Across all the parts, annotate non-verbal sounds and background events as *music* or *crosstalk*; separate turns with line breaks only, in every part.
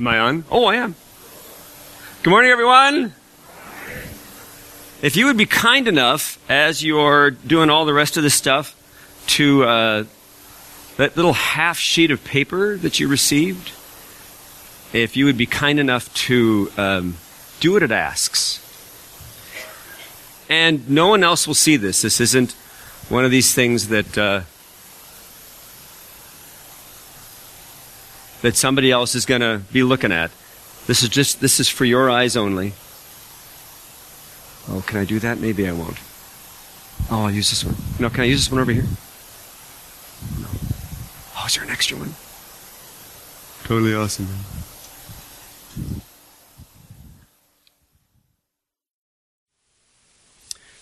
Am I on? Oh, I am. Good morning, everyone. If you would be kind enough, as you're doing all the rest of this stuff, to uh, that little half sheet of paper that you received, if you would be kind enough to um, do what it asks. And no one else will see this. This isn't one of these things that. Uh, that somebody else is going to be looking at. This is just this is for your eyes only. Oh, can I do that? Maybe I won't. Oh, I'll use this one. No, can I use this one over here? No. Oh, is there an extra one? Totally awesome. Man.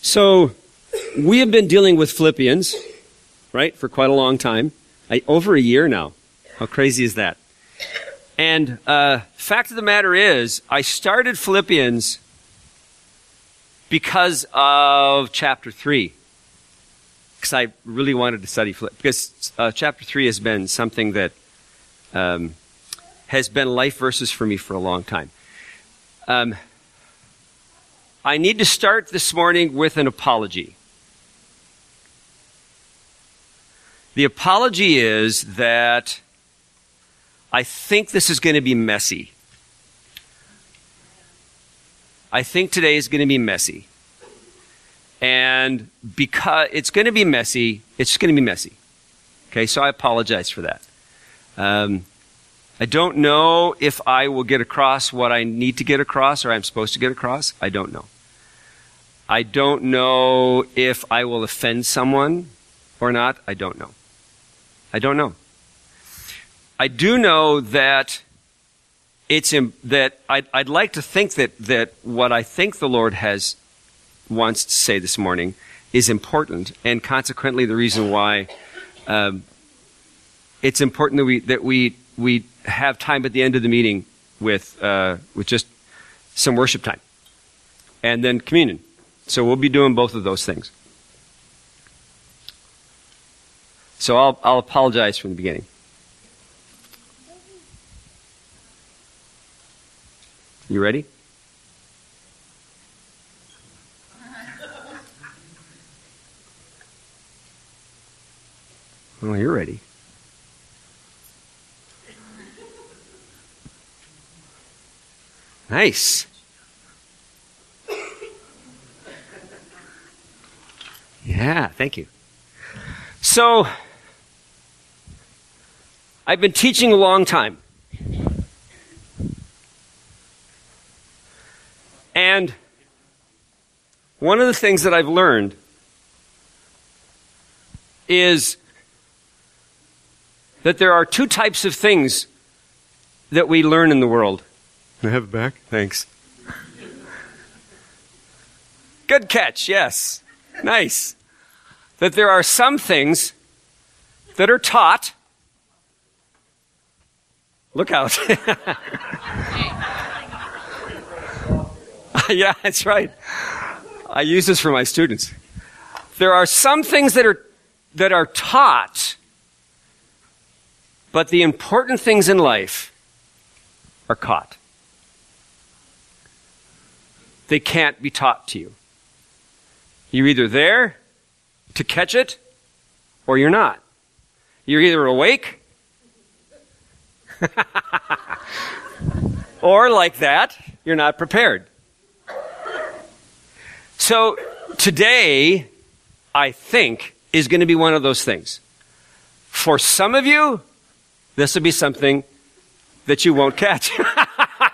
So, we have been dealing with Philippians, right, for quite a long time. I, over a year now. How crazy is that? And uh, fact of the matter is, I started Philippians because of chapter three. Because I really wanted to study Philippians. Because uh, chapter three has been something that um, has been life verses for me for a long time. Um, I need to start this morning with an apology. The apology is that I think this is going to be messy. I think today is going to be messy. And because it's going to be messy, it's going to be messy. Okay, so I apologize for that. Um, I don't know if I will get across what I need to get across or I'm supposed to get across. I don't know. I don't know if I will offend someone or not. I don't know. I don't know. I do know that it's that I'd, I'd like to think that that what I think the Lord has wants to say this morning is important, and consequently, the reason why um, it's important that we that we we have time at the end of the meeting with uh, with just some worship time, and then communion. So we'll be doing both of those things. So I'll I'll apologize from the beginning. You ready? Well, you're ready. Nice. Yeah, thank you. So, I've been teaching a long time. And one of the things that I've learned is that there are two types of things that we learn in the world.
Can I have it back? Thanks.
Good catch, yes. Nice. That there are some things that are taught. Look out. *laughs* *laughs* yeah, that's right. I use this for my students. There are some things that are, that are taught, but the important things in life are caught. They can't be taught to you. You're either there to catch it or you're not. You're either awake *laughs* or like that, you're not prepared. So today, I think, is going to be one of those things. For some of you, this will be something that you won't catch.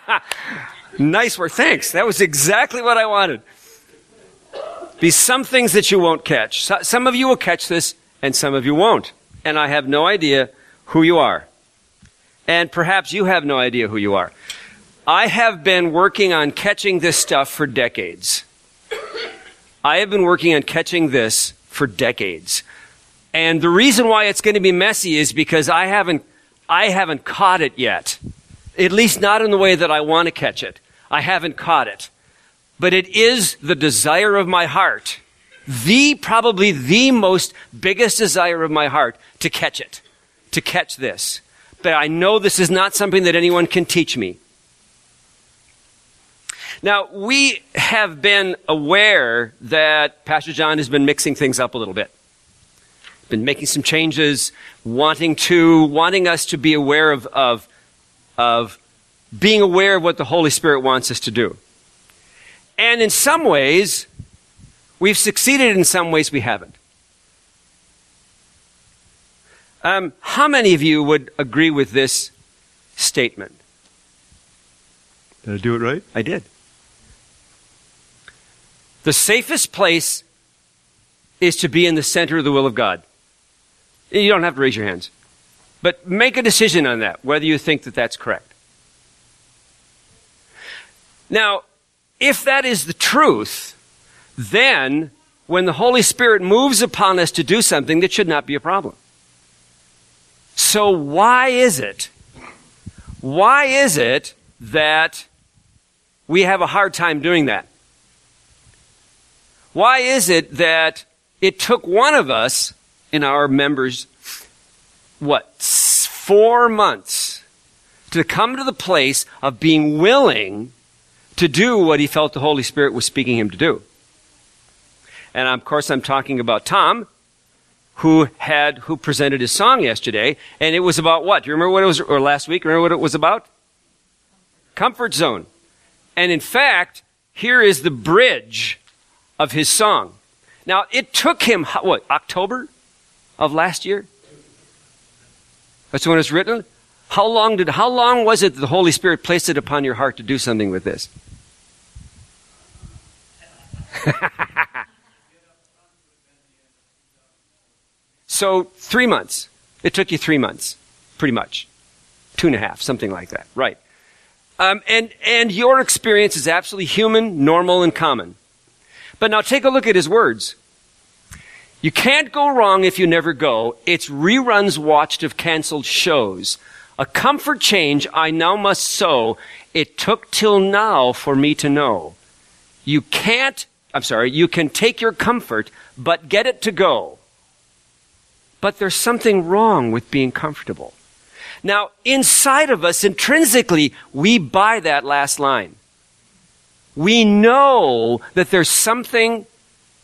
*laughs* nice work. Thanks. That was exactly what I wanted. Be some things that you won't catch. Some of you will catch this, and some of you won't. And I have no idea who you are. And perhaps you have no idea who you are. I have been working on catching this stuff for decades. I have been working on catching this for decades. And the reason why it's going to be messy is because I haven't, I haven't caught it yet. At least not in the way that I want to catch it. I haven't caught it. But it is the desire of my heart, the, probably the most biggest desire of my heart to catch it, to catch this. but I know this is not something that anyone can teach me. Now, we have been aware that Pastor John has been mixing things up a little bit. Been making some changes, wanting to, wanting us to be aware of, of, of being aware of what the Holy Spirit wants us to do. And in some ways, we've succeeded, in some ways, we haven't. Um, how many of you would agree with this statement?
Did I do it right?
I did. The safest place is to be in the center of the will of God. You don't have to raise your hands. But make a decision on that, whether you think that that's correct. Now, if that is the truth, then when the Holy Spirit moves upon us to do something, that should not be a problem. So why is it, why is it that we have a hard time doing that? Why is it that it took one of us in our members, what, four months to come to the place of being willing to do what he felt the Holy Spirit was speaking him to do? And of course, I'm talking about Tom, who had, who presented his song yesterday, and it was about what? Do you remember what it was, or last week, remember what it was about? Comfort zone. And in fact, here is the bridge of his song. Now, it took him, what, October of last year? That's when it's written? How long did, how long was it that the Holy Spirit placed it upon your heart to do something with this? *laughs* so, three months. It took you three months, pretty much. Two and a half, something like that. Right. Um, and, and your experience is absolutely human, normal, and common. But now take a look at his words. You can't go wrong if you never go. It's reruns watched of canceled shows. A comfort change I now must sow. It took till now for me to know. You can't, I'm sorry, you can take your comfort, but get it to go. But there's something wrong with being comfortable. Now, inside of us, intrinsically, we buy that last line we know that there's something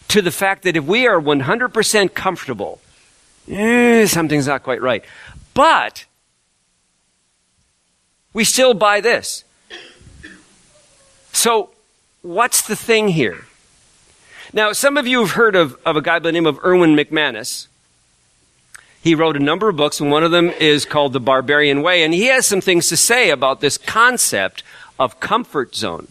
to the fact that if we are 100% comfortable, eh, something's not quite right. But we still buy this. So, what's the thing here? Now, some of you have heard of, of a guy by the name of Erwin McManus. He wrote a number of books, and one of them is called The Barbarian Way, and he has some things to say about this concept of comfort zone.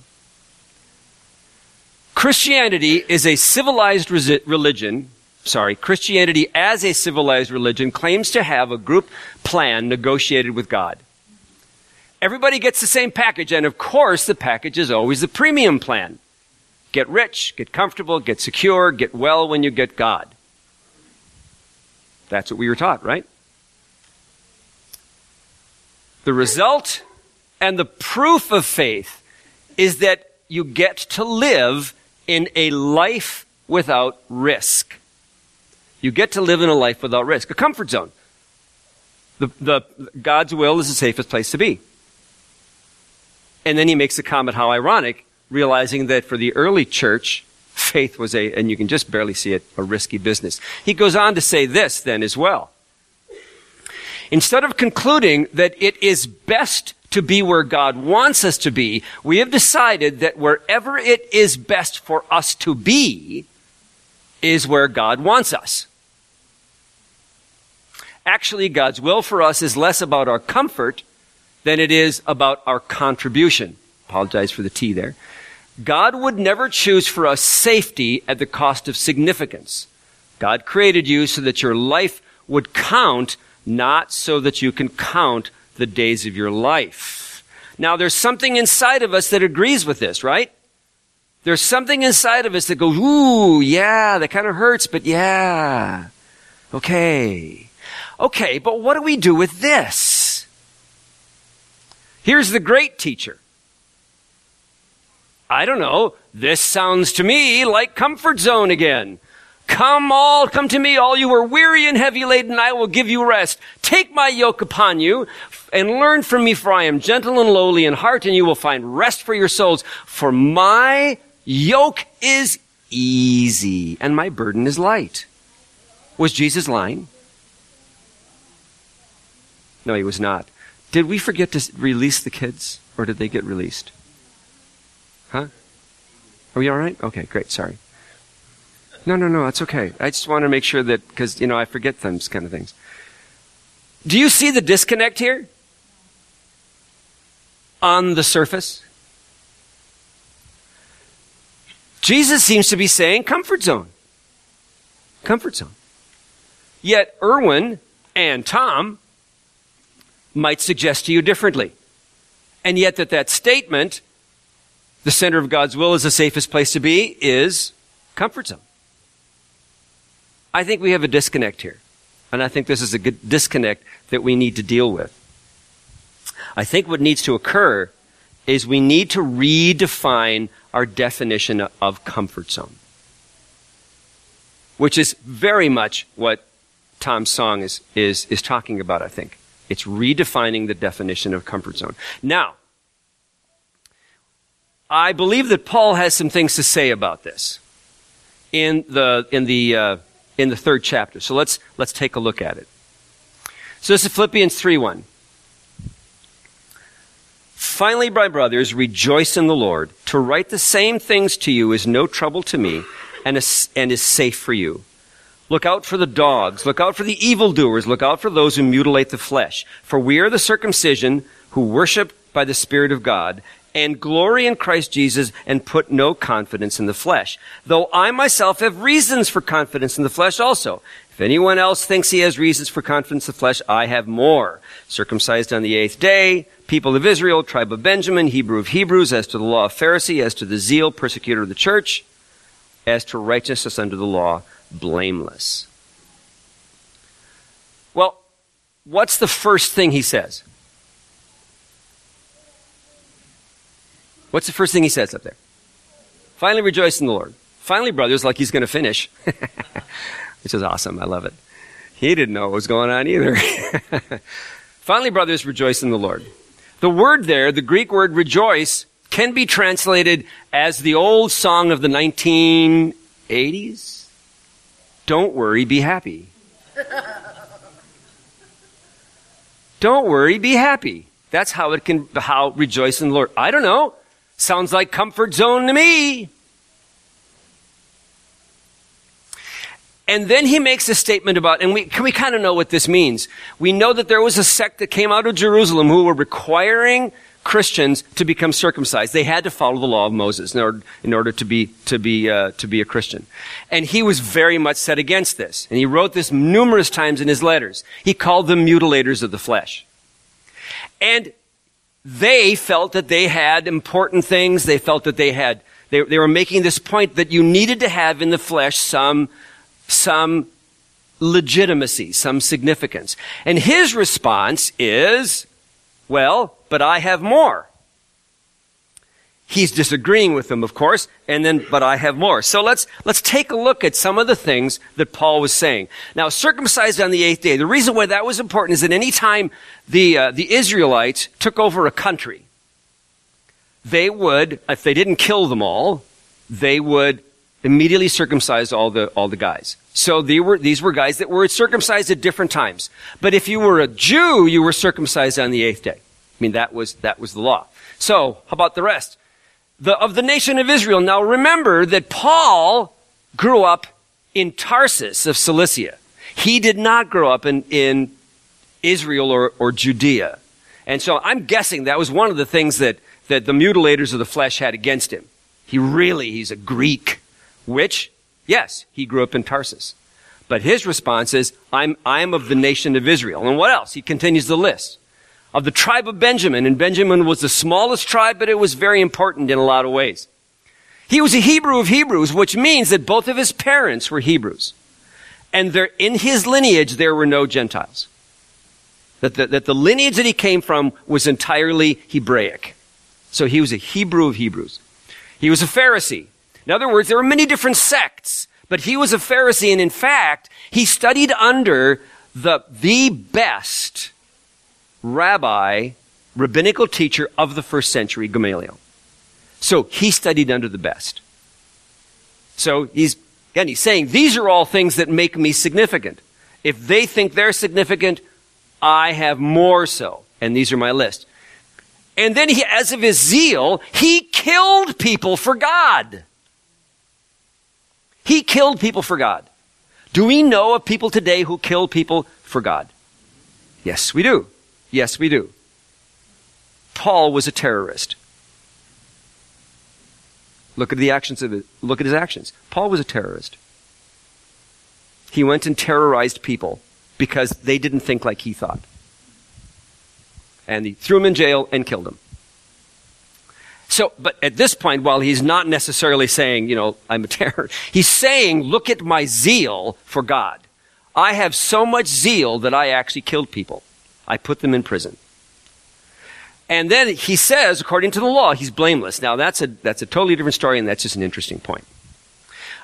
Christianity is a civilized religion. Sorry, Christianity as a civilized religion claims to have a group plan negotiated with God. Everybody gets the same package, and of course, the package is always the premium plan. Get rich, get comfortable, get secure, get well when you get God. That's what we were taught, right? The result and the proof of faith is that you get to live in a life without risk. You get to live in a life without risk, a comfort zone. The, the, God's will is the safest place to be. And then he makes a comment, how ironic, realizing that for the early church, faith was a, and you can just barely see it, a risky business. He goes on to say this then as well. Instead of concluding that it is best to be where God wants us to be, we have decided that wherever it is best for us to be is where God wants us. Actually, God's will for us is less about our comfort than it is about our contribution. Apologize for the T there. God would never choose for us safety at the cost of significance. God created you so that your life would count, not so that you can count the days of your life. Now, there's something inside of us that agrees with this, right? There's something inside of us that goes, ooh, yeah, that kind of hurts, but yeah. Okay. Okay, but what do we do with this? Here's the great teacher. I don't know. This sounds to me like comfort zone again. Come all, come to me, all you are weary and heavy laden, I will give you rest. Take my yoke upon you and learn from me, for I am gentle and lowly in heart, and you will find rest for your souls. For my yoke is easy and my burden is light. Was Jesus lying? No, he was not. Did we forget to release the kids, or did they get released? Huh? Are we all right? Okay, great. Sorry. No, no, no, that's okay. I just want to make sure that, because, you know, I forget those kind of things. Do you see the disconnect here? On the surface? Jesus seems to be saying comfort zone. Comfort zone. Yet Erwin and Tom might suggest to you differently. And yet that that statement, the center of God's will is the safest place to be, is comfort zone. I think we have a disconnect here. And I think this is a good disconnect that we need to deal with. I think what needs to occur is we need to redefine our definition of comfort zone. Which is very much what Tom's song is, is, is talking about, I think. It's redefining the definition of comfort zone. Now, I believe that Paul has some things to say about this in the, in the, uh, in the third chapter. So let's, let's take a look at it. So this is Philippians 3 1. Finally, my brothers, rejoice in the Lord. To write the same things to you is no trouble to me and is, and is safe for you. Look out for the dogs. Look out for the evildoers. Look out for those who mutilate the flesh. For we are the circumcision who worship by the Spirit of God and glory in Christ Jesus and put no confidence in the flesh. Though I myself have reasons for confidence in the flesh also. If anyone else thinks he has reasons for confidence in the flesh, I have more. Circumcised on the eighth day, people of Israel, tribe of Benjamin, Hebrew of Hebrews, as to the law of Pharisee, as to the zeal, persecutor of the church, as to righteousness under the law, blameless. Well, what's the first thing he says? What's the first thing he says up there? Finally rejoice in the Lord. Finally, brothers, like he's going to finish. *laughs* Which is awesome. I love it. He didn't know what was going on either. *laughs* Finally, brothers, rejoice in the Lord. The word there, the Greek word rejoice, can be translated as the old song of the 1980s. Don't worry, be happy. *laughs* Don't worry, be happy. That's how it can, how rejoice in the Lord. I don't know. Sounds like comfort zone to me. And then he makes a statement about, and we, we kind of know what this means. We know that there was a sect that came out of Jerusalem who were requiring Christians to become circumcised. They had to follow the law of Moses in order, in order to be, to be, uh, to be a Christian. And he was very much set against this. And he wrote this numerous times in his letters. He called them mutilators of the flesh. And they felt that they had important things. They felt that they had, they, they were making this point that you needed to have in the flesh some, some legitimacy, some significance. And his response is, well, but I have more. He's disagreeing with them, of course, and then, but I have more. So let's, let's take a look at some of the things that Paul was saying. Now, circumcised on the eighth day. The reason why that was important is that any time the, uh, the Israelites took over a country, they would, if they didn't kill them all, they would immediately circumcise all the, all the guys. So they were, these were guys that were circumcised at different times. But if you were a Jew, you were circumcised on the eighth day. I mean, that was, that was the law. So, how about the rest? The, of the nation of Israel. Now remember that Paul grew up in Tarsus of Cilicia. He did not grow up in, in Israel or, or Judea. And so I'm guessing that was one of the things that, that the mutilators of the flesh had against him. He really, he's a Greek, which, yes, he grew up in Tarsus. But his response is, I'm, I'm of the nation of Israel. And what else? He continues the list of the tribe of Benjamin, and Benjamin was the smallest tribe, but it was very important in a lot of ways. He was a Hebrew of Hebrews, which means that both of his parents were Hebrews. And there, in his lineage, there were no Gentiles. That the, that the lineage that he came from was entirely Hebraic. So he was a Hebrew of Hebrews. He was a Pharisee. In other words, there were many different sects, But he was a Pharisee, and in fact, he studied under the, the best rabbi, rabbinical teacher of the first century, Gamaliel. So he studied under the best. So he's, again, he's saying, these are all things that make me significant. If they think they're significant, I have more so. And these are my list. And then he, as of his zeal, he killed people for God. He killed people for God. Do we know of people today who kill people for God? Yes, we do. Yes, we do. Paul was a terrorist. Look at the actions of it. Look at his actions. Paul was a terrorist. He went and terrorized people because they didn't think like he thought. And he threw him in jail and killed him. So, but at this point, while he's not necessarily saying, you know, I'm a *laughs* terror, he's saying, look at my zeal for God. I have so much zeal that I actually killed people. I put them in prison. And then he says, according to the law, he's blameless. Now that's a, that's a totally different story and that's just an interesting point.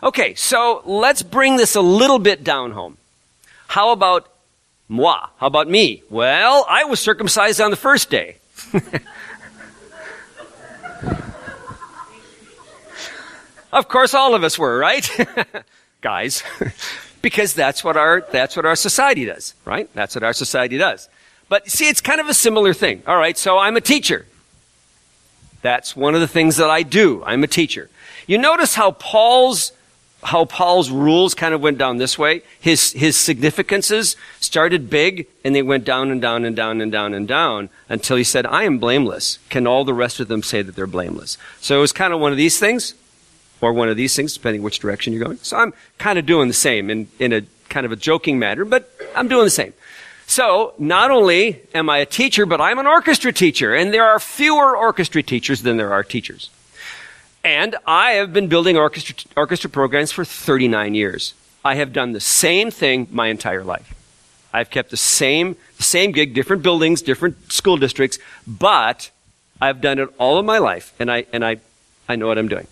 Okay, so let's bring this a little bit down home. How about moi? How about me? Well, I was circumcised on the first day. *laughs* of course, all of us were, right? *laughs* Guys. *laughs* because that's what our, that's what our society does, right? That's what our society does. But see, it's kind of a similar thing. All right, so I'm a teacher. That's one of the things that I do. I'm a teacher. You notice how Paul's how Paul's rules kind of went down this way. His, his significances started big and they went down and down and down and down and down until he said, I am blameless. Can all the rest of them say that they're blameless? So it was kind of one of these things or one of these things, depending which direction you're going. So I'm kind of doing the same in, in a kind of a joking manner, but I'm doing the same. So, not only am I a teacher, but I'm an orchestra teacher, and there are fewer orchestra teachers than there are teachers. And I have been building orchestra, orchestra programs for 39 years. I have done the same thing my entire life. I've kept the same, the same gig, different buildings, different school districts, but I've done it all of my life, and I, and I, I know what I'm doing.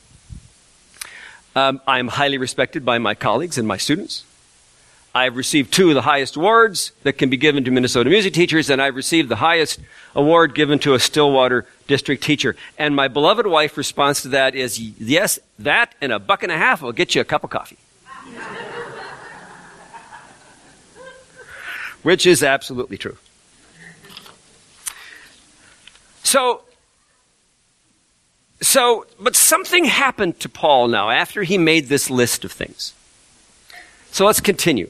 Um, I'm highly respected by my colleagues and my students. I've received two of the highest awards that can be given to Minnesota music teachers, and I've received the highest award given to a Stillwater district teacher. And my beloved wife response to that is, yes, that and a buck and a half will get you a cup of coffee. *laughs* Which is absolutely true. So, so, but something happened to Paul now after he made this list of things. So let's continue.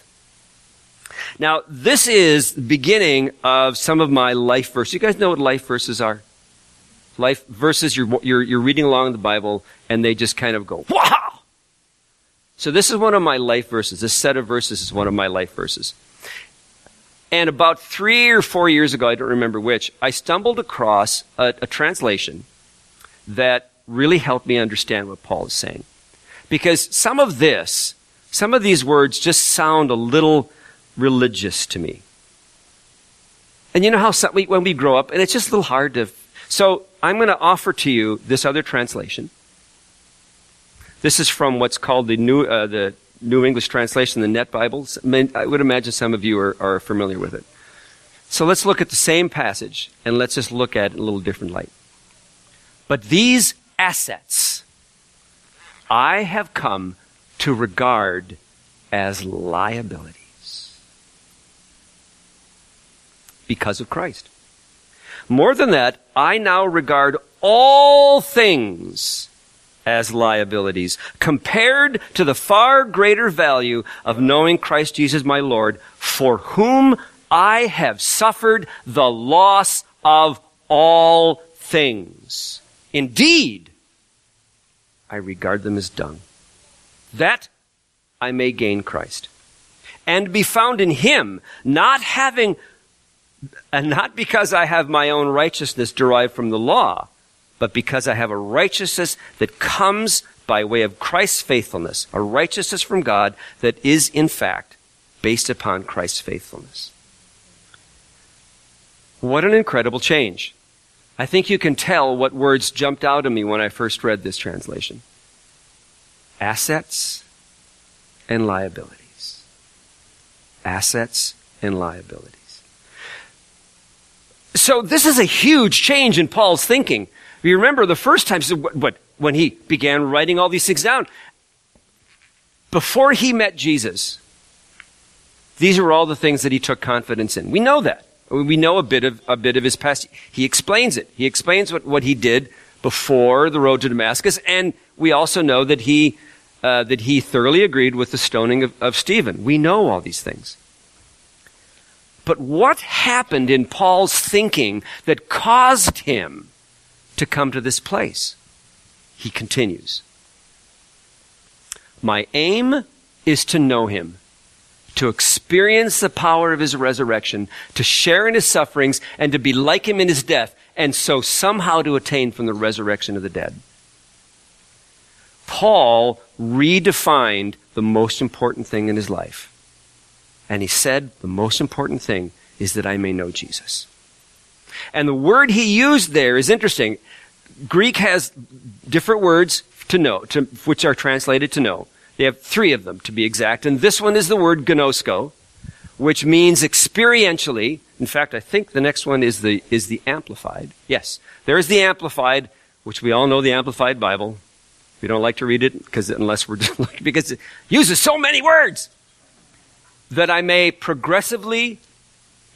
Now, this is the beginning of some of my life verses. You guys know what life verses are? Life verses, you're, you're, you're reading along the Bible, and they just kind of go, wow! So this is one of my life verses. This set of verses is one of my life verses. And about three or four years ago, I don't remember which, I stumbled across a, a translation that really helped me understand what Paul is saying. Because some of this, some of these words just sound a little religious to me. And you know how some, when we grow up, and it's just a little hard to. So I'm going to offer to you this other translation. This is from what's called the New, uh, the New English Translation, the Net Bible. I would imagine some of you are, are familiar with it. So let's look at the same passage, and let's just look at it in a little different light. But these assets I have come to regard as liability. Because of Christ. More than that, I now regard all things as liabilities compared to the far greater value of knowing Christ Jesus my Lord, for whom I have suffered the loss of all things. Indeed, I regard them as dung. That I may gain Christ and be found in him, not having, and not because I have my own righteousness derived from the law, but because I have a righteousness that comes by way of Christ's faithfulness, a righteousness from God that is in fact based upon Christ's faithfulness. What an incredible change. I think you can tell what words jumped out at me when I first read this translation. Assets and liabilities. Assets and liabilities. So this is a huge change in Paul's thinking. You remember the first time, what, when he began writing all these things down, before he met Jesus, these were all the things that he took confidence in. We know that. We know a bit of, a bit of his past. He explains it. He explains what, what he did before the road to Damascus, and we also know that he, uh, that he thoroughly agreed with the stoning of, of Stephen. We know all these things. But what happened in Paul's thinking that caused him to come to this place? He continues. My aim is to know him to experience the power of his resurrection, to share in his sufferings, and to be like him in his death, and so somehow to attain from the resurrection of the dead. Paul redefined the most important thing in his life. And he said, the most important thing is that I may know Jesus. And the word he used there is interesting. Greek has different words to know, to, which are translated to know. They have three of them to be exact. And this one is the word gnosko, which means experientially. In fact, I think the next one is the, is the amplified. Yes. There is the amplified, which we all know the amplified Bible. We don't like to read it because unless we're *laughs* because it uses so many words that I may progressively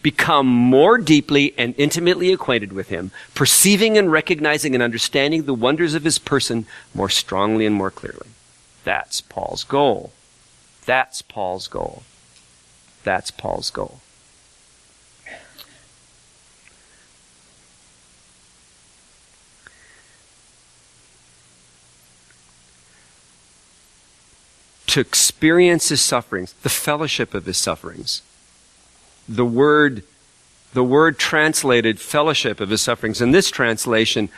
become more deeply and intimately acquainted with him, perceiving and recognizing and understanding the wonders of his person more strongly and more clearly. That's Paul's goal. That's Paul's goal. That's Paul's goal. To experience his sufferings, the fellowship of his sufferings. The word, the word translated fellowship of his sufferings. In this translation,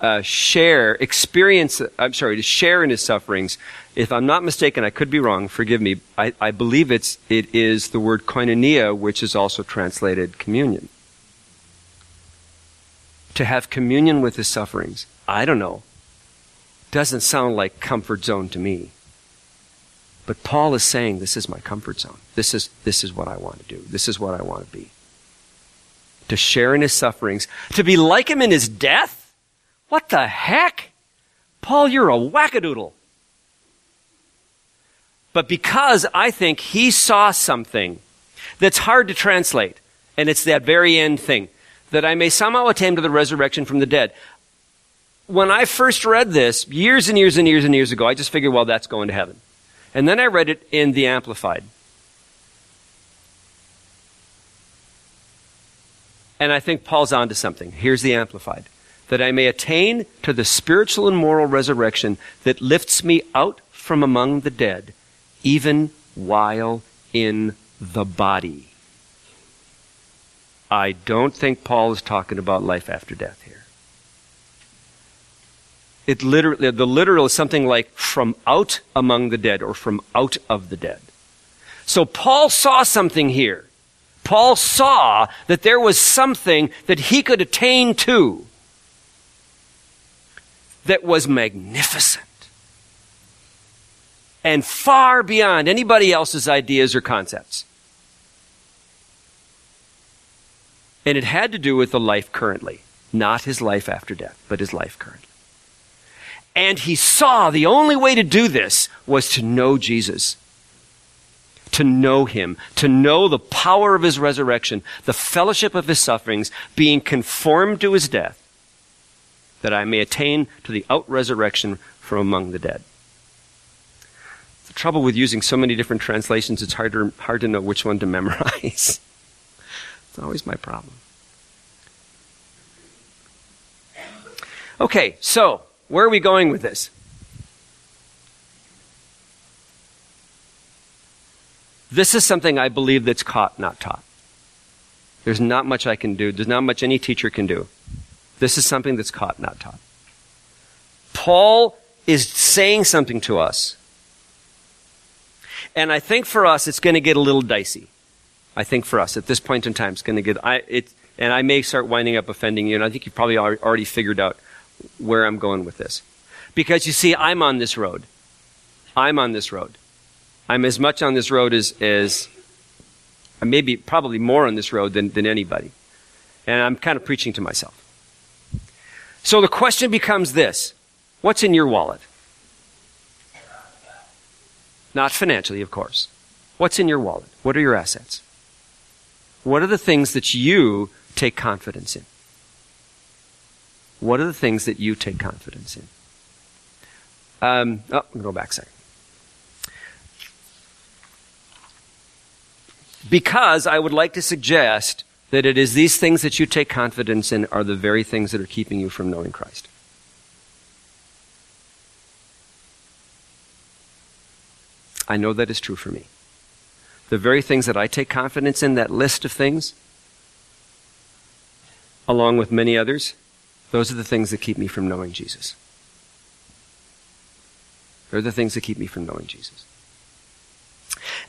uh, share, experience, I'm sorry, to share in his sufferings. If I'm not mistaken, I could be wrong, forgive me. I, I believe it's, it is the word koinonia, which is also translated communion. To have communion with his sufferings. I don't know. Doesn't sound like comfort zone to me. But Paul is saying, this is my comfort zone. This is, this is what I want to do. This is what I want to be. To share in his sufferings. To be like him in his death? What the heck? Paul, you're a wackadoodle. But because I think he saw something that's hard to translate, and it's that very end thing, that I may somehow attain to the resurrection from the dead. When I first read this, years and years and years and years ago, I just figured, well, that's going to heaven. And then I read it in the Amplified. And I think Paul's onto something. Here's the Amplified that I may attain to the spiritual and moral resurrection that lifts me out from among the dead, even while in the body. I don't think Paul is talking about life after death. It literally, the literal is something like from out among the dead or from out of the dead. So Paul saw something here. Paul saw that there was something that he could attain to that was magnificent and far beyond anybody else's ideas or concepts. And it had to do with the life currently, not his life after death, but his life currently. And he saw the only way to do this was to know Jesus. To know him, to know the power of his resurrection, the fellowship of his sufferings, being conformed to his death, that I may attain to the out resurrection from among the dead. The trouble with using so many different translations, it's hard to, hard to know which one to *laughs* memorize. it's always my problem. Okay, so where are we going with this? This is something I believe that's caught, not taught. There's not much I can do. There's not much any teacher can do. This is something that's caught, not taught. Paul is saying something to us. And I think for us, it's going to get a little dicey. I think for us, at this point in time, it's going to get, I, it, and I may start winding up offending you, and I think you've probably already figured out where I'm going with this. Because you see, I'm on this road. I'm on this road. I'm as much on this road as, as maybe probably more on this road than, than anybody. And I'm kind of preaching to myself. So the question becomes this What's in your wallet? Not financially, of course. What's in your wallet? What are your assets? What are the things that you take confidence in? What are the things that you take confidence in? Um, oh, I'm going to go back a second. Because I would like to suggest that it is these things that you take confidence in are the very things that are keeping you from knowing Christ. I know that is true for me. The very things that I take confidence in, that list of things, along with many others, those are the things that keep me from knowing Jesus. They're the things that keep me from knowing Jesus.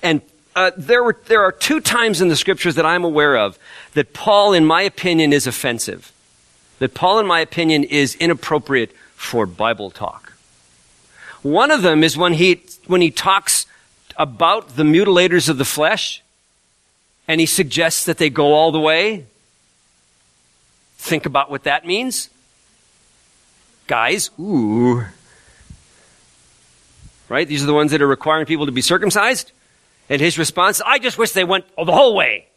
And uh, there, were, there are two times in the scriptures that I'm aware of that Paul, in my opinion, is offensive. That Paul, in my opinion, is inappropriate for Bible talk. One of them is when he, when he talks about the mutilators of the flesh and he suggests that they go all the way. Think about what that means. Guys, ooh. Right? These are the ones that are requiring people to be circumcised. And his response, I just wish they went the whole way.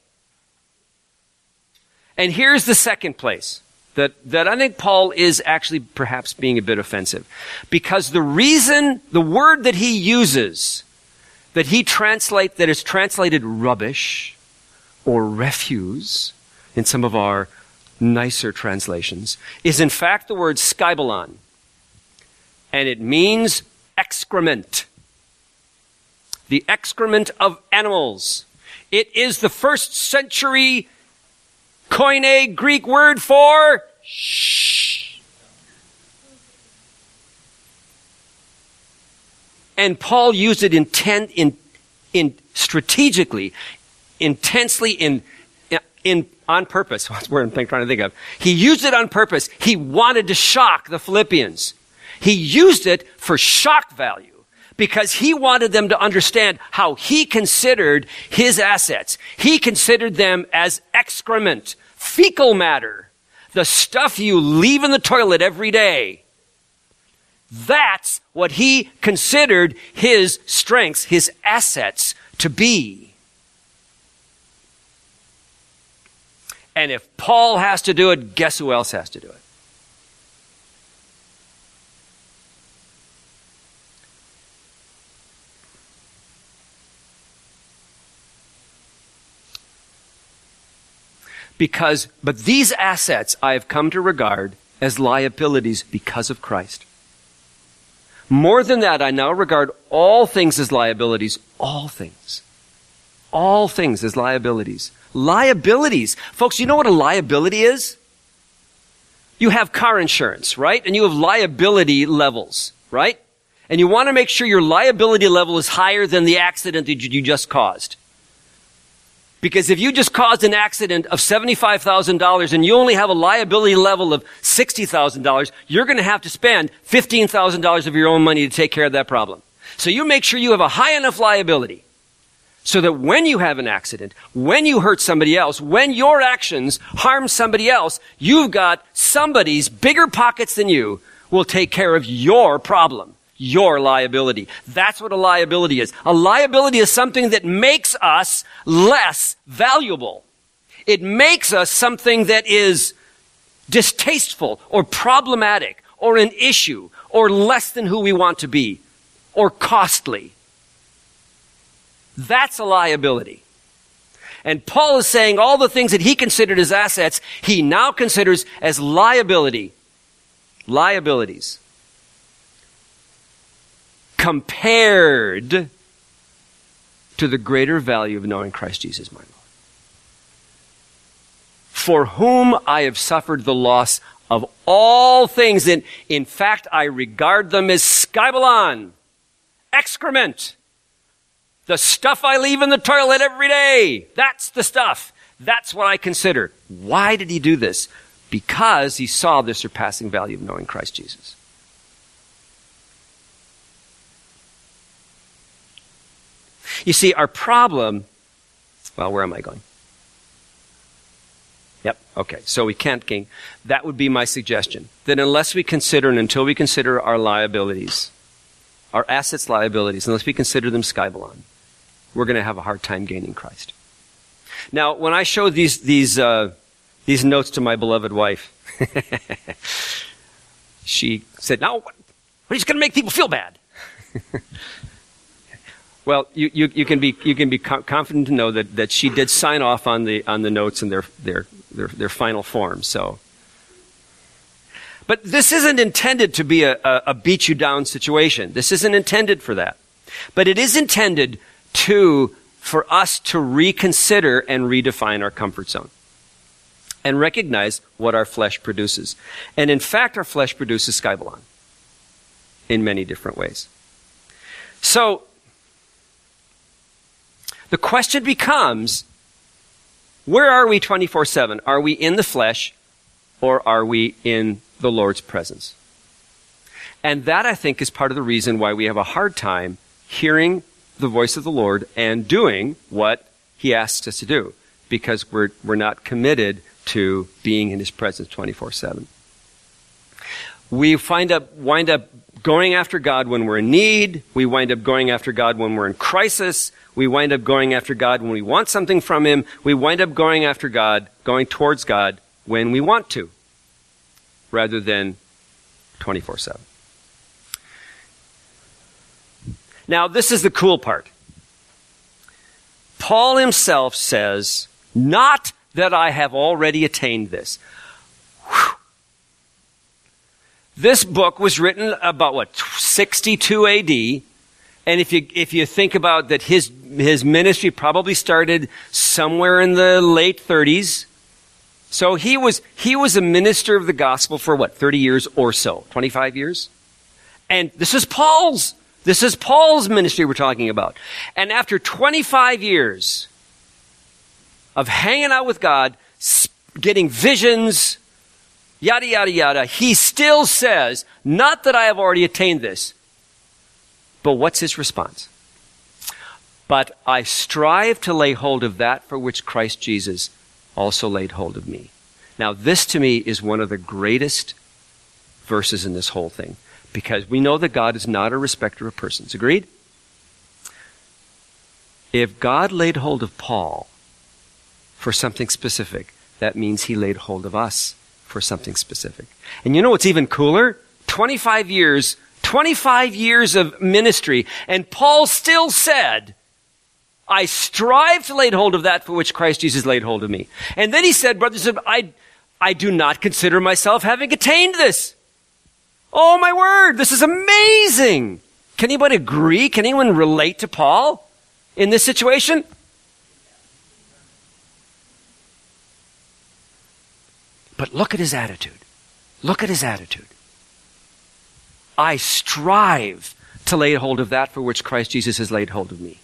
And here's the second place that, that I think Paul is actually perhaps being a bit offensive. Because the reason, the word that he uses, that he translate, that is translated rubbish or refuse in some of our nicer translations, is in fact the word skybalon. And it means excrement the excrement of animals. It is the first century Koine Greek word for shh. And Paul used it intent, in, in strategically, intensely, in, in, on purpose. What's the word I'm trying to think of? He used it on purpose. He wanted to shock the Philippians. He used it for shock value because he wanted them to understand how he considered his assets. He considered them as excrement, fecal matter, the stuff you leave in the toilet every day. That's what he considered his strengths, his assets to be. And if Paul has to do it, guess who else has to do it? Because, but these assets I have come to regard as liabilities because of Christ. More than that, I now regard all things as liabilities. All things. All things as liabilities. Liabilities. Folks, you know what a liability is? You have car insurance, right? And you have liability levels, right? And you want to make sure your liability level is higher than the accident that you just caused. Because if you just caused an accident of $75,000 and you only have a liability level of $60,000, you're going to have to spend $15,000 of your own money to take care of that problem. So you make sure you have a high enough liability so that when you have an accident, when you hurt somebody else, when your actions harm somebody else, you've got somebody's bigger pockets than you will take care of your problem your liability. That's what a liability is. A liability is something that makes us less valuable. It makes us something that is distasteful or problematic or an issue or less than who we want to be or costly. That's a liability. And Paul is saying all the things that he considered as assets, he now considers as liability. Liabilities compared to the greater value of knowing Christ Jesus, my Lord. For whom I have suffered the loss of all things. And in fact, I regard them as skybalon, excrement. The stuff I leave in the toilet every day. That's the stuff. That's what I consider. Why did he do this? Because he saw the surpassing value of knowing Christ Jesus. You see, our problem, well, where am I going? Yep, okay. So we can't gain. That would be my suggestion. That unless we consider and until we consider our liabilities, our assets liabilities, unless we consider them skybalon, we're going to have a hard time gaining Christ. Now, when I showed these, these, uh, these notes to my beloved wife, *laughs* she said, "Now, what? He's going to make people feel bad." *laughs* well, you, you, you, can be you can be confident to know that, that she did sign off on the on the notes in their their their, their final form. So, but this isn't intended to be a, a, a beat you down situation. This isn't intended for that. But it is intended to for us to reconsider and redefine our comfort zone and recognize what our flesh produces. And in fact, our flesh produces skybalon in many different ways. So, the question becomes where are we 24 7? Are we in the flesh or are we in the Lord's presence? And that, I think, is part of the reason why we have a hard time hearing the voice of the Lord and doing what He asks us to do because we're, we're not committed to being in His presence 24 7. We find up, wind up going after God when we're in need. We wind up going after God when we're in crisis. We wind up going after God when we want something from Him. We wind up going after God, going towards God when we want to, rather than 24 7. Now, this is the cool part. Paul himself says, Not that I have already attained this. Whew. This book was written about what, 62 AD. And if you, if you think about that his, his ministry probably started somewhere in the late 30s. So he was, he was a minister of the gospel for what, 30 years or so? 25 years? And this is Paul's this is Paul's ministry we're talking about. And after 25 years of hanging out with God, getting visions, yada, yada, yada, he still says, not that I have already attained this. But what's his response? But I strive to lay hold of that for which Christ Jesus also laid hold of me. Now, this to me is one of the greatest verses in this whole thing because we know that God is not a respecter of persons. Agreed? If God laid hold of Paul for something specific, that means he laid hold of us for something specific. And you know what's even cooler? 25 years, 25 years of ministry, and Paul still said, I strive to lay hold of that for which Christ Jesus laid hold of me. And then he said, brothers, I, I do not consider myself having attained this. Oh my word, this is amazing. Can anybody agree? Can anyone relate to Paul in this situation? But look at his attitude. Look at his attitude. I strive to lay hold of that for which Christ Jesus has laid hold of me.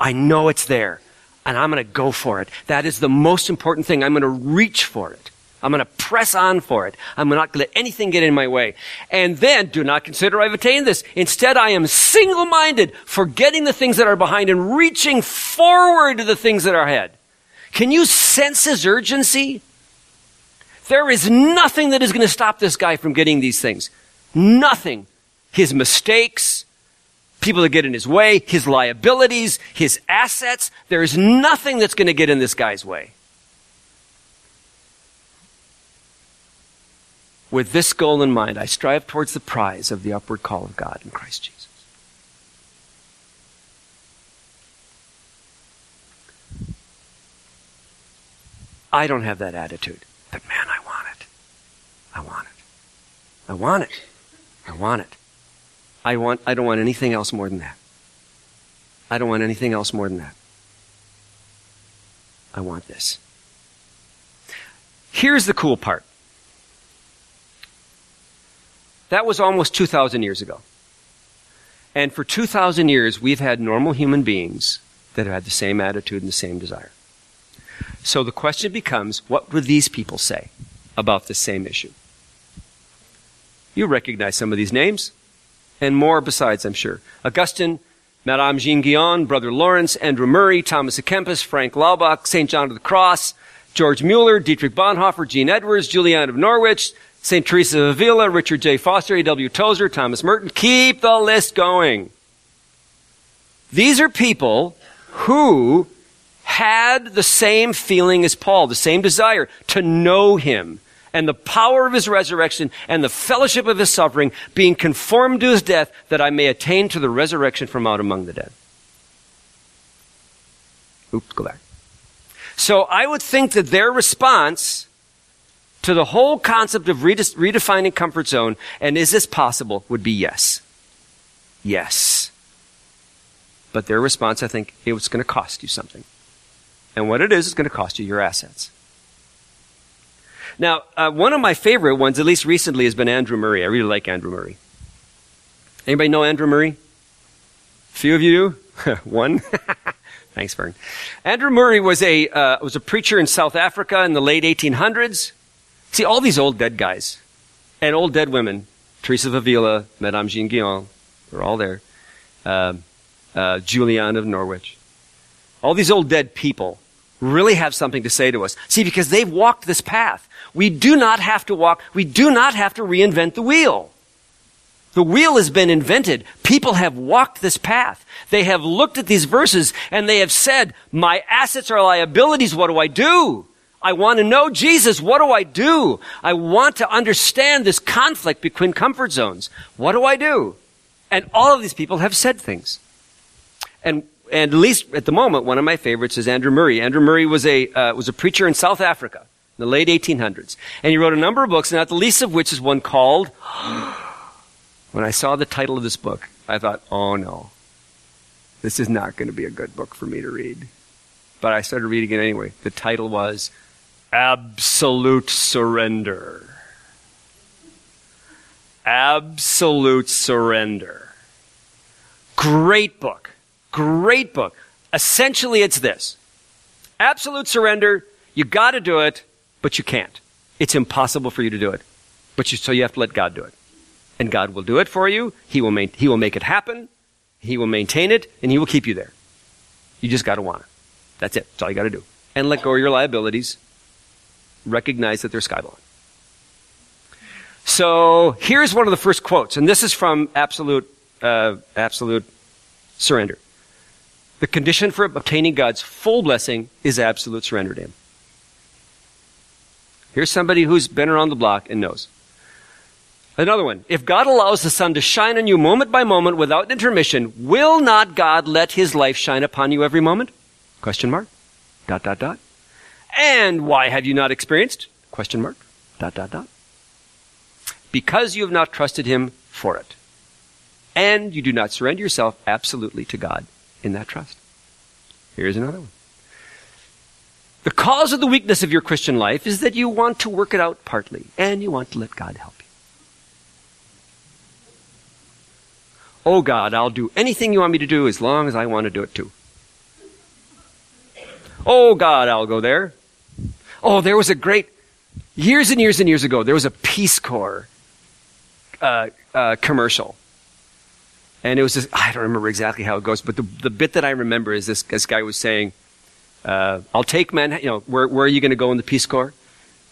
I know it's there, and I'm going to go for it. That is the most important thing. I'm going to reach for it. I'm going to press on for it. I'm not going to let anything get in my way. And then do not consider I've attained this. Instead, I am single minded, forgetting the things that are behind and reaching forward to the things that are ahead. Can you sense his urgency? There is nothing that is going to stop this guy from getting these things. Nothing. His mistakes, people that get in his way, his liabilities, his assets. There is nothing that's going to get in this guy's way. With this goal in mind, I strive towards the prize of the upward call of God in Christ Jesus. I don't have that attitude, but man, I want it. I want it. I want it. I want it. I want I don't want anything else more than that. I don't want anything else more than that. I want this. Here's the cool part. That was almost 2,000 years ago. And for 2,000 years, we've had normal human beings that have had the same attitude and the same desire. So the question becomes what would these people say about the same issue? You recognize some of these names, and more besides, I'm sure. Augustine, Madame Jean Guyon, Brother Lawrence, Andrew Murray, Thomas à Kempis, Frank Laubach, St. John of the Cross, George Mueller, Dietrich Bonhoeffer, Jean Edwards, Julian of Norwich, St. Teresa of Avila, Richard J. Foster, A.W. Tozer, Thomas Merton. Keep the list going. These are people who had the same feeling as Paul, the same desire to know him and the power of his resurrection and the fellowship of his suffering, being conformed to his death, that I may attain to the resurrection from out among the dead. Oops, go back. So I would think that their response to the whole concept of redefining comfort zone and is this possible would be yes. Yes. But their response, I think, it was going to cost you something. And what it is, is going to cost you your assets. Now, uh, one of my favorite ones, at least recently, has been Andrew Murray. I really like Andrew Murray. Anybody know Andrew Murray? Few of you do? *laughs* one? *laughs* Thanks, Vern. Andrew Murray was a, uh, was a preacher in South Africa in the late 1800s. See, all these old dead guys and old dead women, Teresa of Avila, Madame Jean Guyon, they're all there. Uh, uh, Julian of Norwich. All these old dead people really have something to say to us. See, because they've walked this path. We do not have to walk, we do not have to reinvent the wheel. The wheel has been invented. People have walked this path. They have looked at these verses and they have said, my assets are liabilities. What do I do? I want to know Jesus. What do I do? I want to understand this conflict between comfort zones. What do I do? And all of these people have said things. And, and at least at the moment, one of my favorites is Andrew Murray. Andrew Murray was a, uh, was a preacher in South Africa in the late 1800s. And he wrote a number of books, not the least of which is one called, *gasps* when I saw the title of this book, I thought, oh no, this is not going to be a good book for me to read. But I started reading it anyway. The title was absolute surrender. Absolute surrender. Great book. Great book. Essentially, it's this. Absolute surrender. You gotta do it, but you can't. It's impossible for you to do it. But you, so you have to let God do it. And God will do it for you. He will, he will make it happen. He will maintain it, and He will keep you there. You just gotta want it. That's it. That's all you gotta do. And let go of your liabilities recognize that they're skybalon. So here's one of the first quotes, and this is from Absolute, uh, Absolute Surrender. The condition for obtaining God's full blessing is absolute surrender to Him. Here's somebody who's been around the block and knows. Another one. If God allows the sun to shine on you moment by moment without intermission, will not God let His life shine upon you every moment? Question mark. Dot, dot, dot. And why have you not experienced? Question mark. Dot, dot, dot. Because you have not trusted him for it. And you do not surrender yourself absolutely to God in that trust. Here's another one. The cause of the weakness of your Christian life is that you want to work it out partly, and you want to let God help you. Oh God, I'll do anything you want me to do as long as I want to do it too. Oh God, I'll go there. Oh, there was a great, years and years and years ago, there was a Peace Corps uh, uh, commercial. And it was just, I don't remember exactly how it goes, but the, the bit that I remember is this, this guy was saying, uh, I'll take Manhattan, you know, where, where are you going to go in the Peace Corps?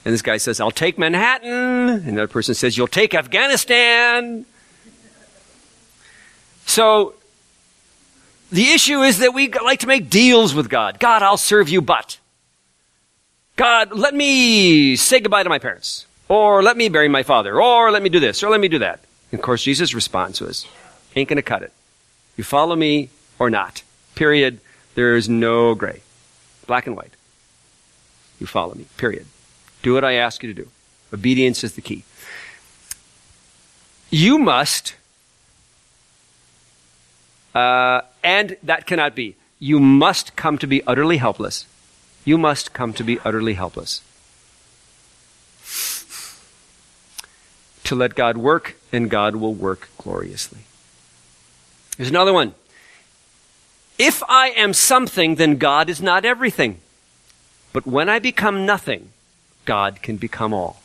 And this guy says, I'll take Manhattan. And another person says, you'll take Afghanistan. So, the issue is that we like to make deals with God. God, I'll serve you, but. God, let me say goodbye to my parents. Or let me bury my father. Or let me do this. Or let me do that. And of course, Jesus' response was, ain't gonna cut it. You follow me or not. Period. There is no gray. Black and white. You follow me. Period. Do what I ask you to do. Obedience is the key. You must uh, and that cannot be. You must come to be utterly helpless. You must come to be utterly helpless. To let God work, and God will work gloriously. Here's another one. If I am something, then God is not everything. But when I become nothing, God can become all.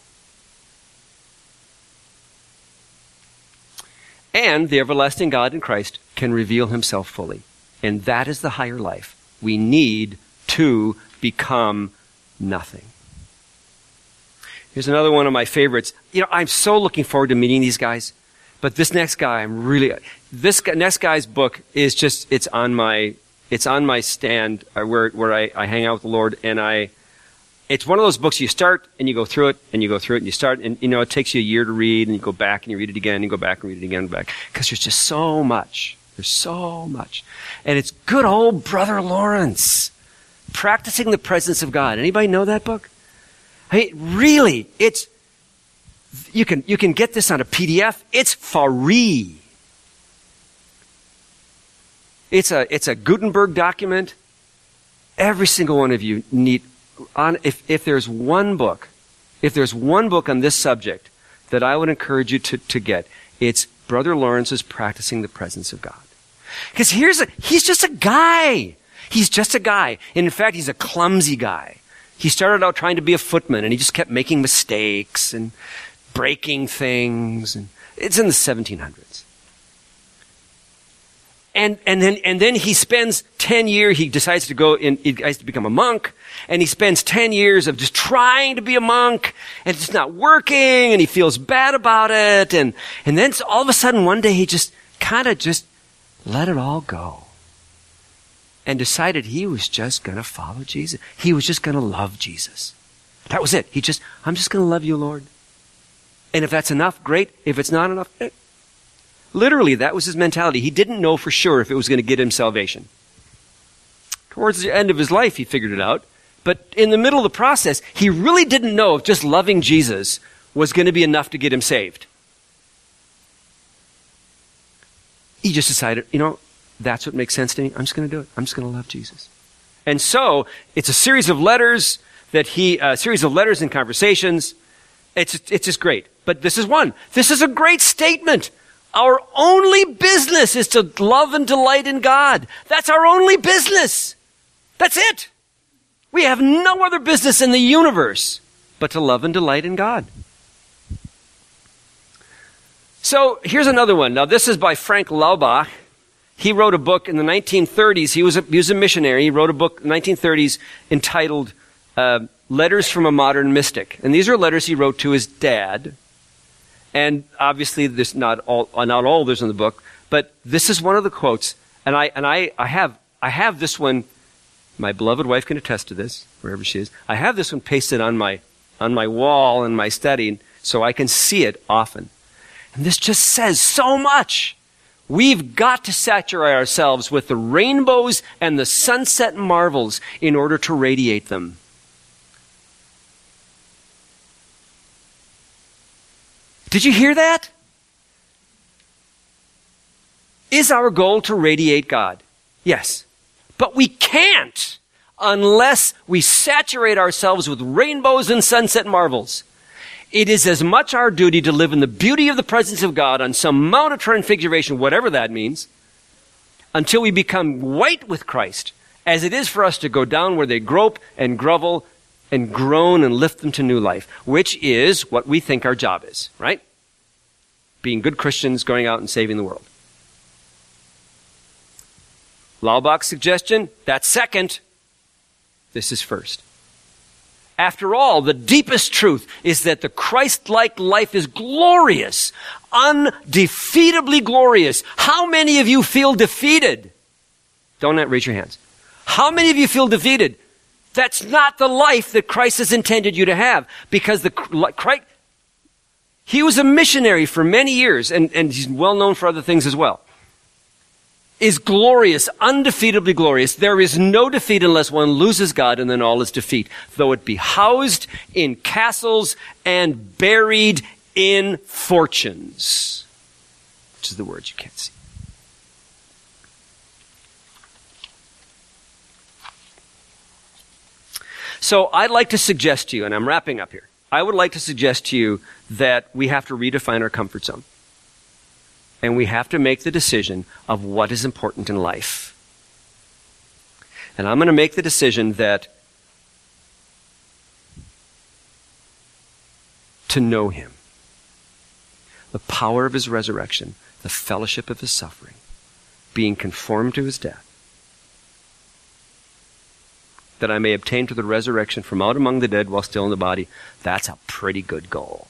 And the everlasting God in Christ can reveal himself fully. And that is the higher life. We need to become nothing. Here's another one of my favorites. You know, I'm so looking forward to meeting these guys. But this next guy, I'm really, this guy, next guy's book is just, it's on my, it's on my stand uh, where, where I, I hang out with the Lord and I, it's one of those books you start and you go through it and you go through it and you start and you know it takes you a year to read and you go back and you read it again and you go back and read it again and back because there's just so much there's so much and it's good old brother lawrence practicing the presence of god. Anybody know that book? I mean, really it's you can you can get this on a pdf it's free. It's a it's a gutenberg document. Every single one of you need on, if, if there's one book, if there's one book on this subject that I would encourage you to, to get, it's Brother Lawrence's Practicing the Presence of God. Because here's a, he's just a guy. He's just a guy. And in fact, he's a clumsy guy. He started out trying to be a footman and he just kept making mistakes and breaking things. And it's in the 1700s. And, and then, and then he spends 10 years, he decides to go in, he decides to become a monk, and he spends 10 years of just trying to be a monk, and it's not working, and he feels bad about it, and, and then all of a sudden one day he just kind of just let it all go. And decided he was just gonna follow Jesus. He was just gonna love Jesus. That was it. He just, I'm just gonna love you, Lord. And if that's enough, great. If it's not enough, eh, Literally, that was his mentality. He didn't know for sure if it was going to get him salvation. Towards the end of his life, he figured it out. But in the middle of the process, he really didn't know if just loving Jesus was going to be enough to get him saved. He just decided, you know, that's what makes sense to me. I'm just going to do it. I'm just going to love Jesus. And so, it's a series of letters that he, a series of letters and conversations. It's, it's just great. But this is one. This is a great statement. Our only business is to love and delight in God. That's our only business. That's it. We have no other business in the universe but to love and delight in God. So here's another one. Now, this is by Frank Laubach. He wrote a book in the 1930s. He was a, he was a missionary. He wrote a book in the 1930s entitled uh, Letters from a Modern Mystic. And these are letters he wrote to his dad, and obviously, there's not all, not all there's in the book, but this is one of the quotes. And I, and I, I have, I have this one. My beloved wife can attest to this, wherever she is. I have this one pasted on my, on my wall in my study, so I can see it often. And this just says so much. We've got to saturate ourselves with the rainbows and the sunset marvels in order to radiate them. Did you hear that? Is our goal to radiate God? Yes. But we can't unless we saturate ourselves with rainbows and sunset marvels. It is as much our duty to live in the beauty of the presence of God on some mount of transfiguration, whatever that means, until we become white with Christ, as it is for us to go down where they grope and grovel and groan and lift them to new life, which is what we think our job is, right? Being good Christians, going out and saving the world. Laubach's suggestion, that's second. This is first. After all, the deepest truth is that the Christ-like life is glorious, undefeatably glorious. How many of you feel defeated? Don't raise your hands. How many of you feel defeated? That's not the life that Christ has intended you to have. Because the Christ, he was a missionary for many years, and, and he's well known for other things as well is glorious, undefeatably glorious. There is no defeat unless one loses God, and then all is defeat. Though it be housed in castles and buried in fortunes, which is the word you can't see. So I'd like to suggest to you, and I'm wrapping up here, I would like to suggest to you that we have to redefine our comfort zone. And we have to make the decision of what is important in life. And I'm going to make the decision that to know Him, the power of His resurrection, the fellowship of His suffering, being conformed to His death, that I may obtain to the resurrection from out among the dead while still in the body, that's a pretty good goal.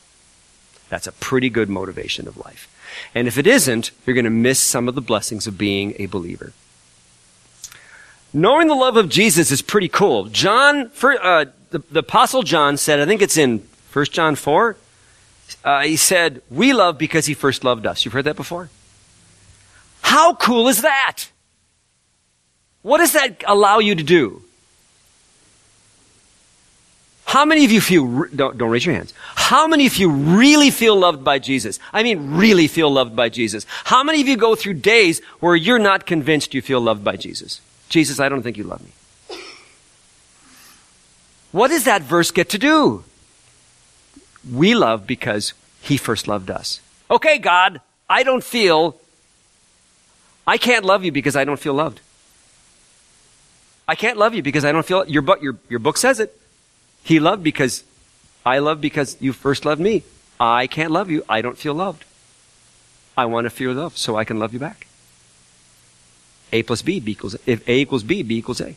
That's a pretty good motivation of life. And if it isn't, you're going to miss some of the blessings of being a believer. Knowing the love of Jesus is pretty cool. John, for, uh, the, the apostle John said, I think it's in 1 John 4, uh, he said, we love because he first loved us. You've heard that before? How cool is that? What does that allow you to do? How many of you feel, don't, don't raise your hands. How many of you really feel loved by Jesus? I mean, really feel loved by Jesus. How many of you go through days where you're not convinced you feel loved by Jesus? Jesus, I don't think you love me. What does that verse get to do? We love because he first loved us. Okay, God, I don't feel, I can't love you because I don't feel loved. I can't love you because I don't feel, your, your, your book says it. He loved because I love because you first loved me. I can't love you. I don't feel loved. I want to feel love so I can love you back. A plus B, B equals, if A equals B, B equals A.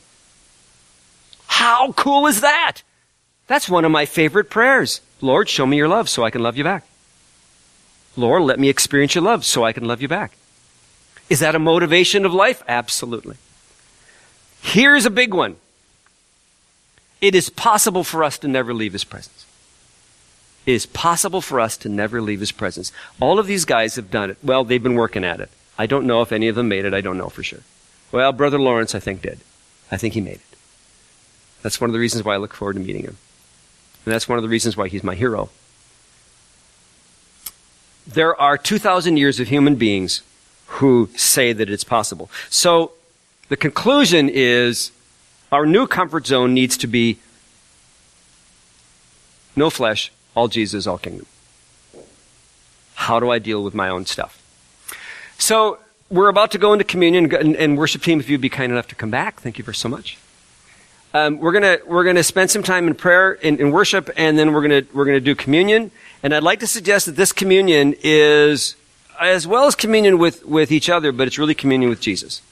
How cool is that? That's one of my favorite prayers. Lord, show me your love so I can love you back. Lord, let me experience your love so I can love you back. Is that a motivation of life? Absolutely. Here's a big one. It is possible for us to never leave his presence. It is possible for us to never leave his presence. All of these guys have done it. Well, they've been working at it. I don't know if any of them made it. I don't know for sure. Well, Brother Lawrence, I think, did. I think he made it. That's one of the reasons why I look forward to meeting him. And that's one of the reasons why he's my hero. There are 2,000 years of human beings who say that it's possible. So the conclusion is our new comfort zone needs to be no flesh, all Jesus, all kingdom. How do I deal with my own stuff? So we're about to go into communion and, and worship team. If you'd be kind enough to come back, thank you for so much. Um, we're gonna we're gonna spend some time in prayer in, in worship, and then we're gonna we're gonna do communion. And I'd like to suggest that this communion is as well as communion with with each other, but it's really communion with Jesus.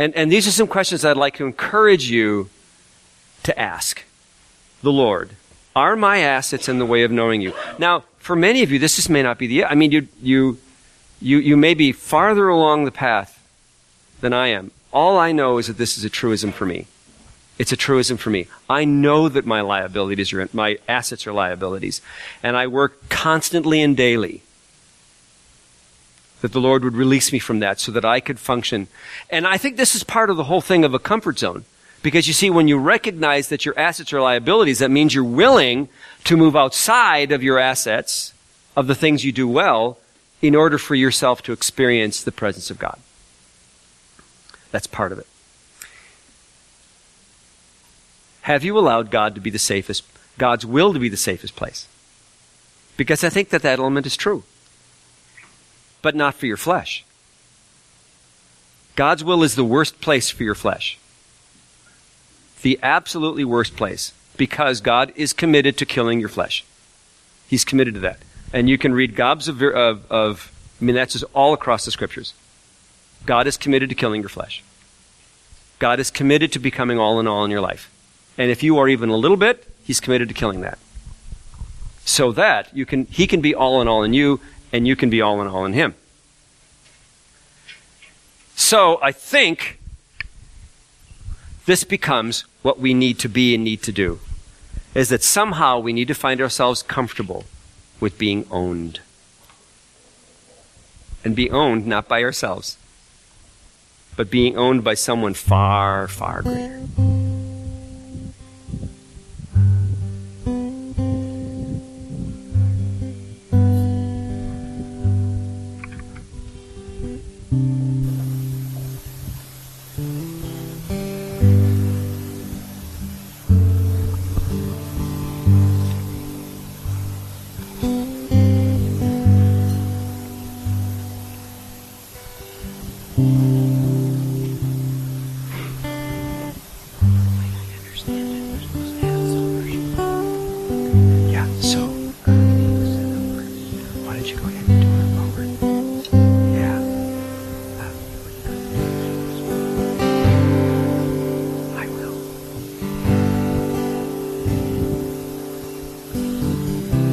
And, and these are some questions I'd like to encourage you to ask the Lord. Are my assets in the way of knowing you? Now, for many of you, this just may not be the, I mean, you, you, you, you may be farther along the path than I am. All I know is that this is a truism for me. It's a truism for me. I know that my liabilities are, my assets are liabilities. And I work constantly and daily that the Lord would release me from that so that I could function. And I think this is part of the whole thing of a comfort zone. Because you see, when you recognize that your assets are liabilities, that means you're willing to move outside of your assets, of the things you do well, in order for yourself to experience the presence of God. That's part of it. Have you allowed God to be the safest, God's will to be the safest place? Because I think that that element is true but not for your flesh. God's will is the worst place for your flesh. The absolutely worst place because God is committed to killing your flesh. He's committed to that. And you can read gobs of, of, of I mean, that's just all across the scriptures. God is committed to killing your flesh. God is committed to becoming all in all in your life. And if you are even a little bit, He's committed to killing that. So that you can, He can be all in all in you, and you can be all in all in Him. So I think this becomes what we need to be and need to do. Is that somehow we need to find ourselves comfortable with being owned. And be owned not by ourselves, but being owned by someone far, far greater.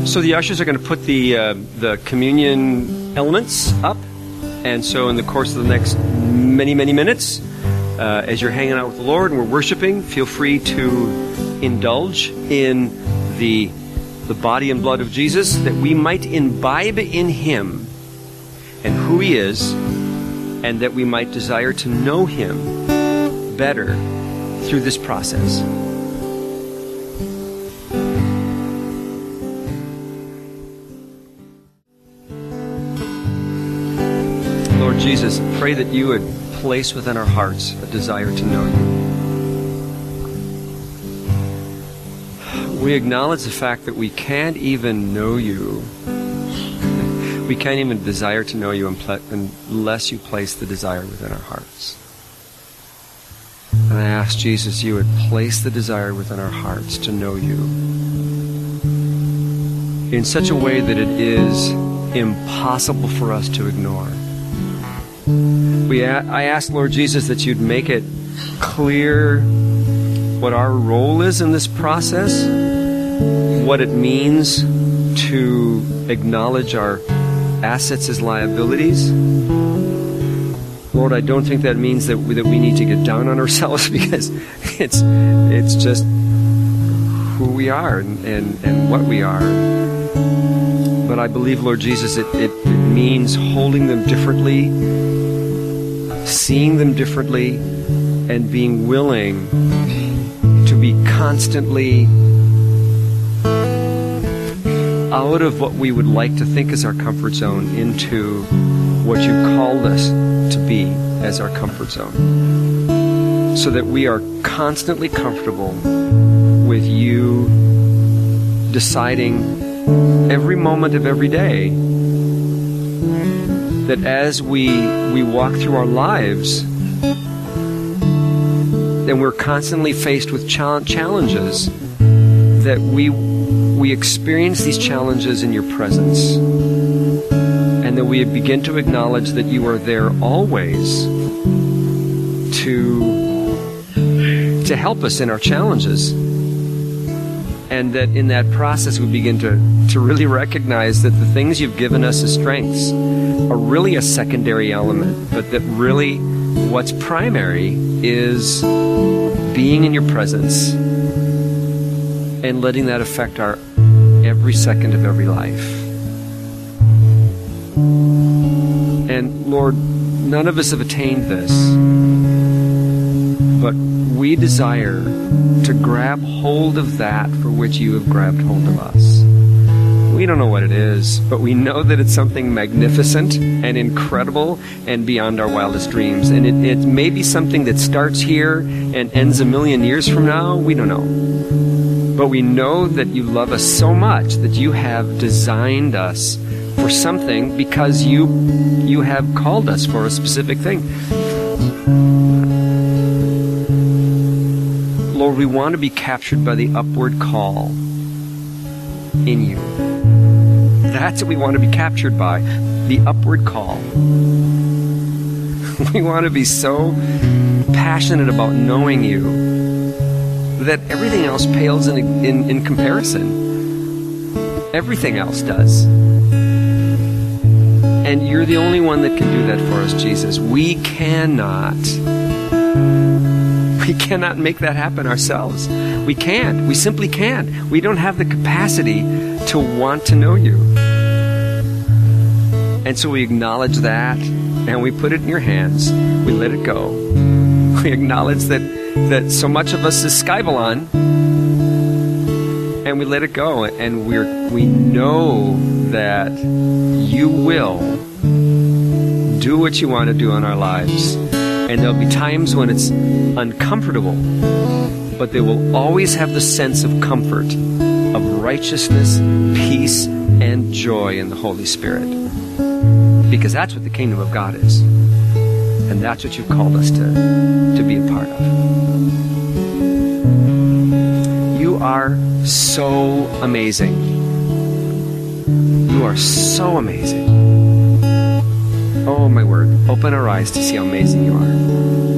So the ushers are going to put the uh, the communion elements up, and so in the course of the next many many minutes, uh, as you're hanging out with the Lord and we're worshiping, feel free to indulge in the the body and blood of Jesus, that we might imbibe in Him and who He is, and that we might desire to know Him better through this process. Jesus, pray that you would place within our hearts a desire to know you. We acknowledge the fact that we can't even know you. We can't even desire to know you unless you place the desire within our hearts. And I ask Jesus, you would place the desire within our hearts to know you in such a way that it is impossible for us to ignore. We, I ask, Lord Jesus, that you'd make it clear what our role is in this process, what it means to acknowledge our assets as liabilities. Lord, I don't think that means that we, that we need to get down on ourselves *laughs* because it's it's just who we are and, and, and what we are. But I believe, Lord Jesus, it, it means holding them differently, seeing them differently, and being willing to be constantly out of what we would like to think is our comfort zone into what you called us to be as our comfort zone. So that we are constantly comfortable with you deciding every moment of every day that as we we walk through our lives and we're constantly faced with challenges that we we experience these challenges in your presence. And that we begin to acknowledge that you are there always to to help us in our challenges and that in that process we begin to, to really recognize that the things you've given us as strengths are really a secondary element, but that really what's primary is being in your presence and letting that affect our every second of every life. And Lord, none of us have attained this, but we desire to grab hold of that for which you have grabbed hold of us. We don't know what it is, but we know that it's something magnificent and incredible and beyond our wildest dreams. And it, it may be something that starts here and ends a million years from now. We don't know. But we know that you love us so much that you have designed us for something because you you have called us for a specific thing. Lord, we want to be captured by the upward call in you. That's what we want to be captured by the upward call. *laughs* We want to be so passionate about knowing you that everything else pales in, in, in comparison. Everything else does. And you're the only one that can do that for us, Jesus. We cannot cannot make that happen ourselves. We can't. We simply can't. We don't have the capacity to want to know you. And so we acknowledge that and we put it in your hands. We let it go. *laughs* We acknowledge that, that so much of us is Skybalon and we let it go and we're we know that you will do what you want to do in our lives and there'll be times when it's uncomfortable, but they will always have the sense of comfort, of righteousness, peace, and joy in the Holy Spirit. Because that's what the kingdom of God is. And that's what you've called us to, to be a part of. You are so amazing. You are so amazing. Oh, my word. Open our eyes to see how amazing you are.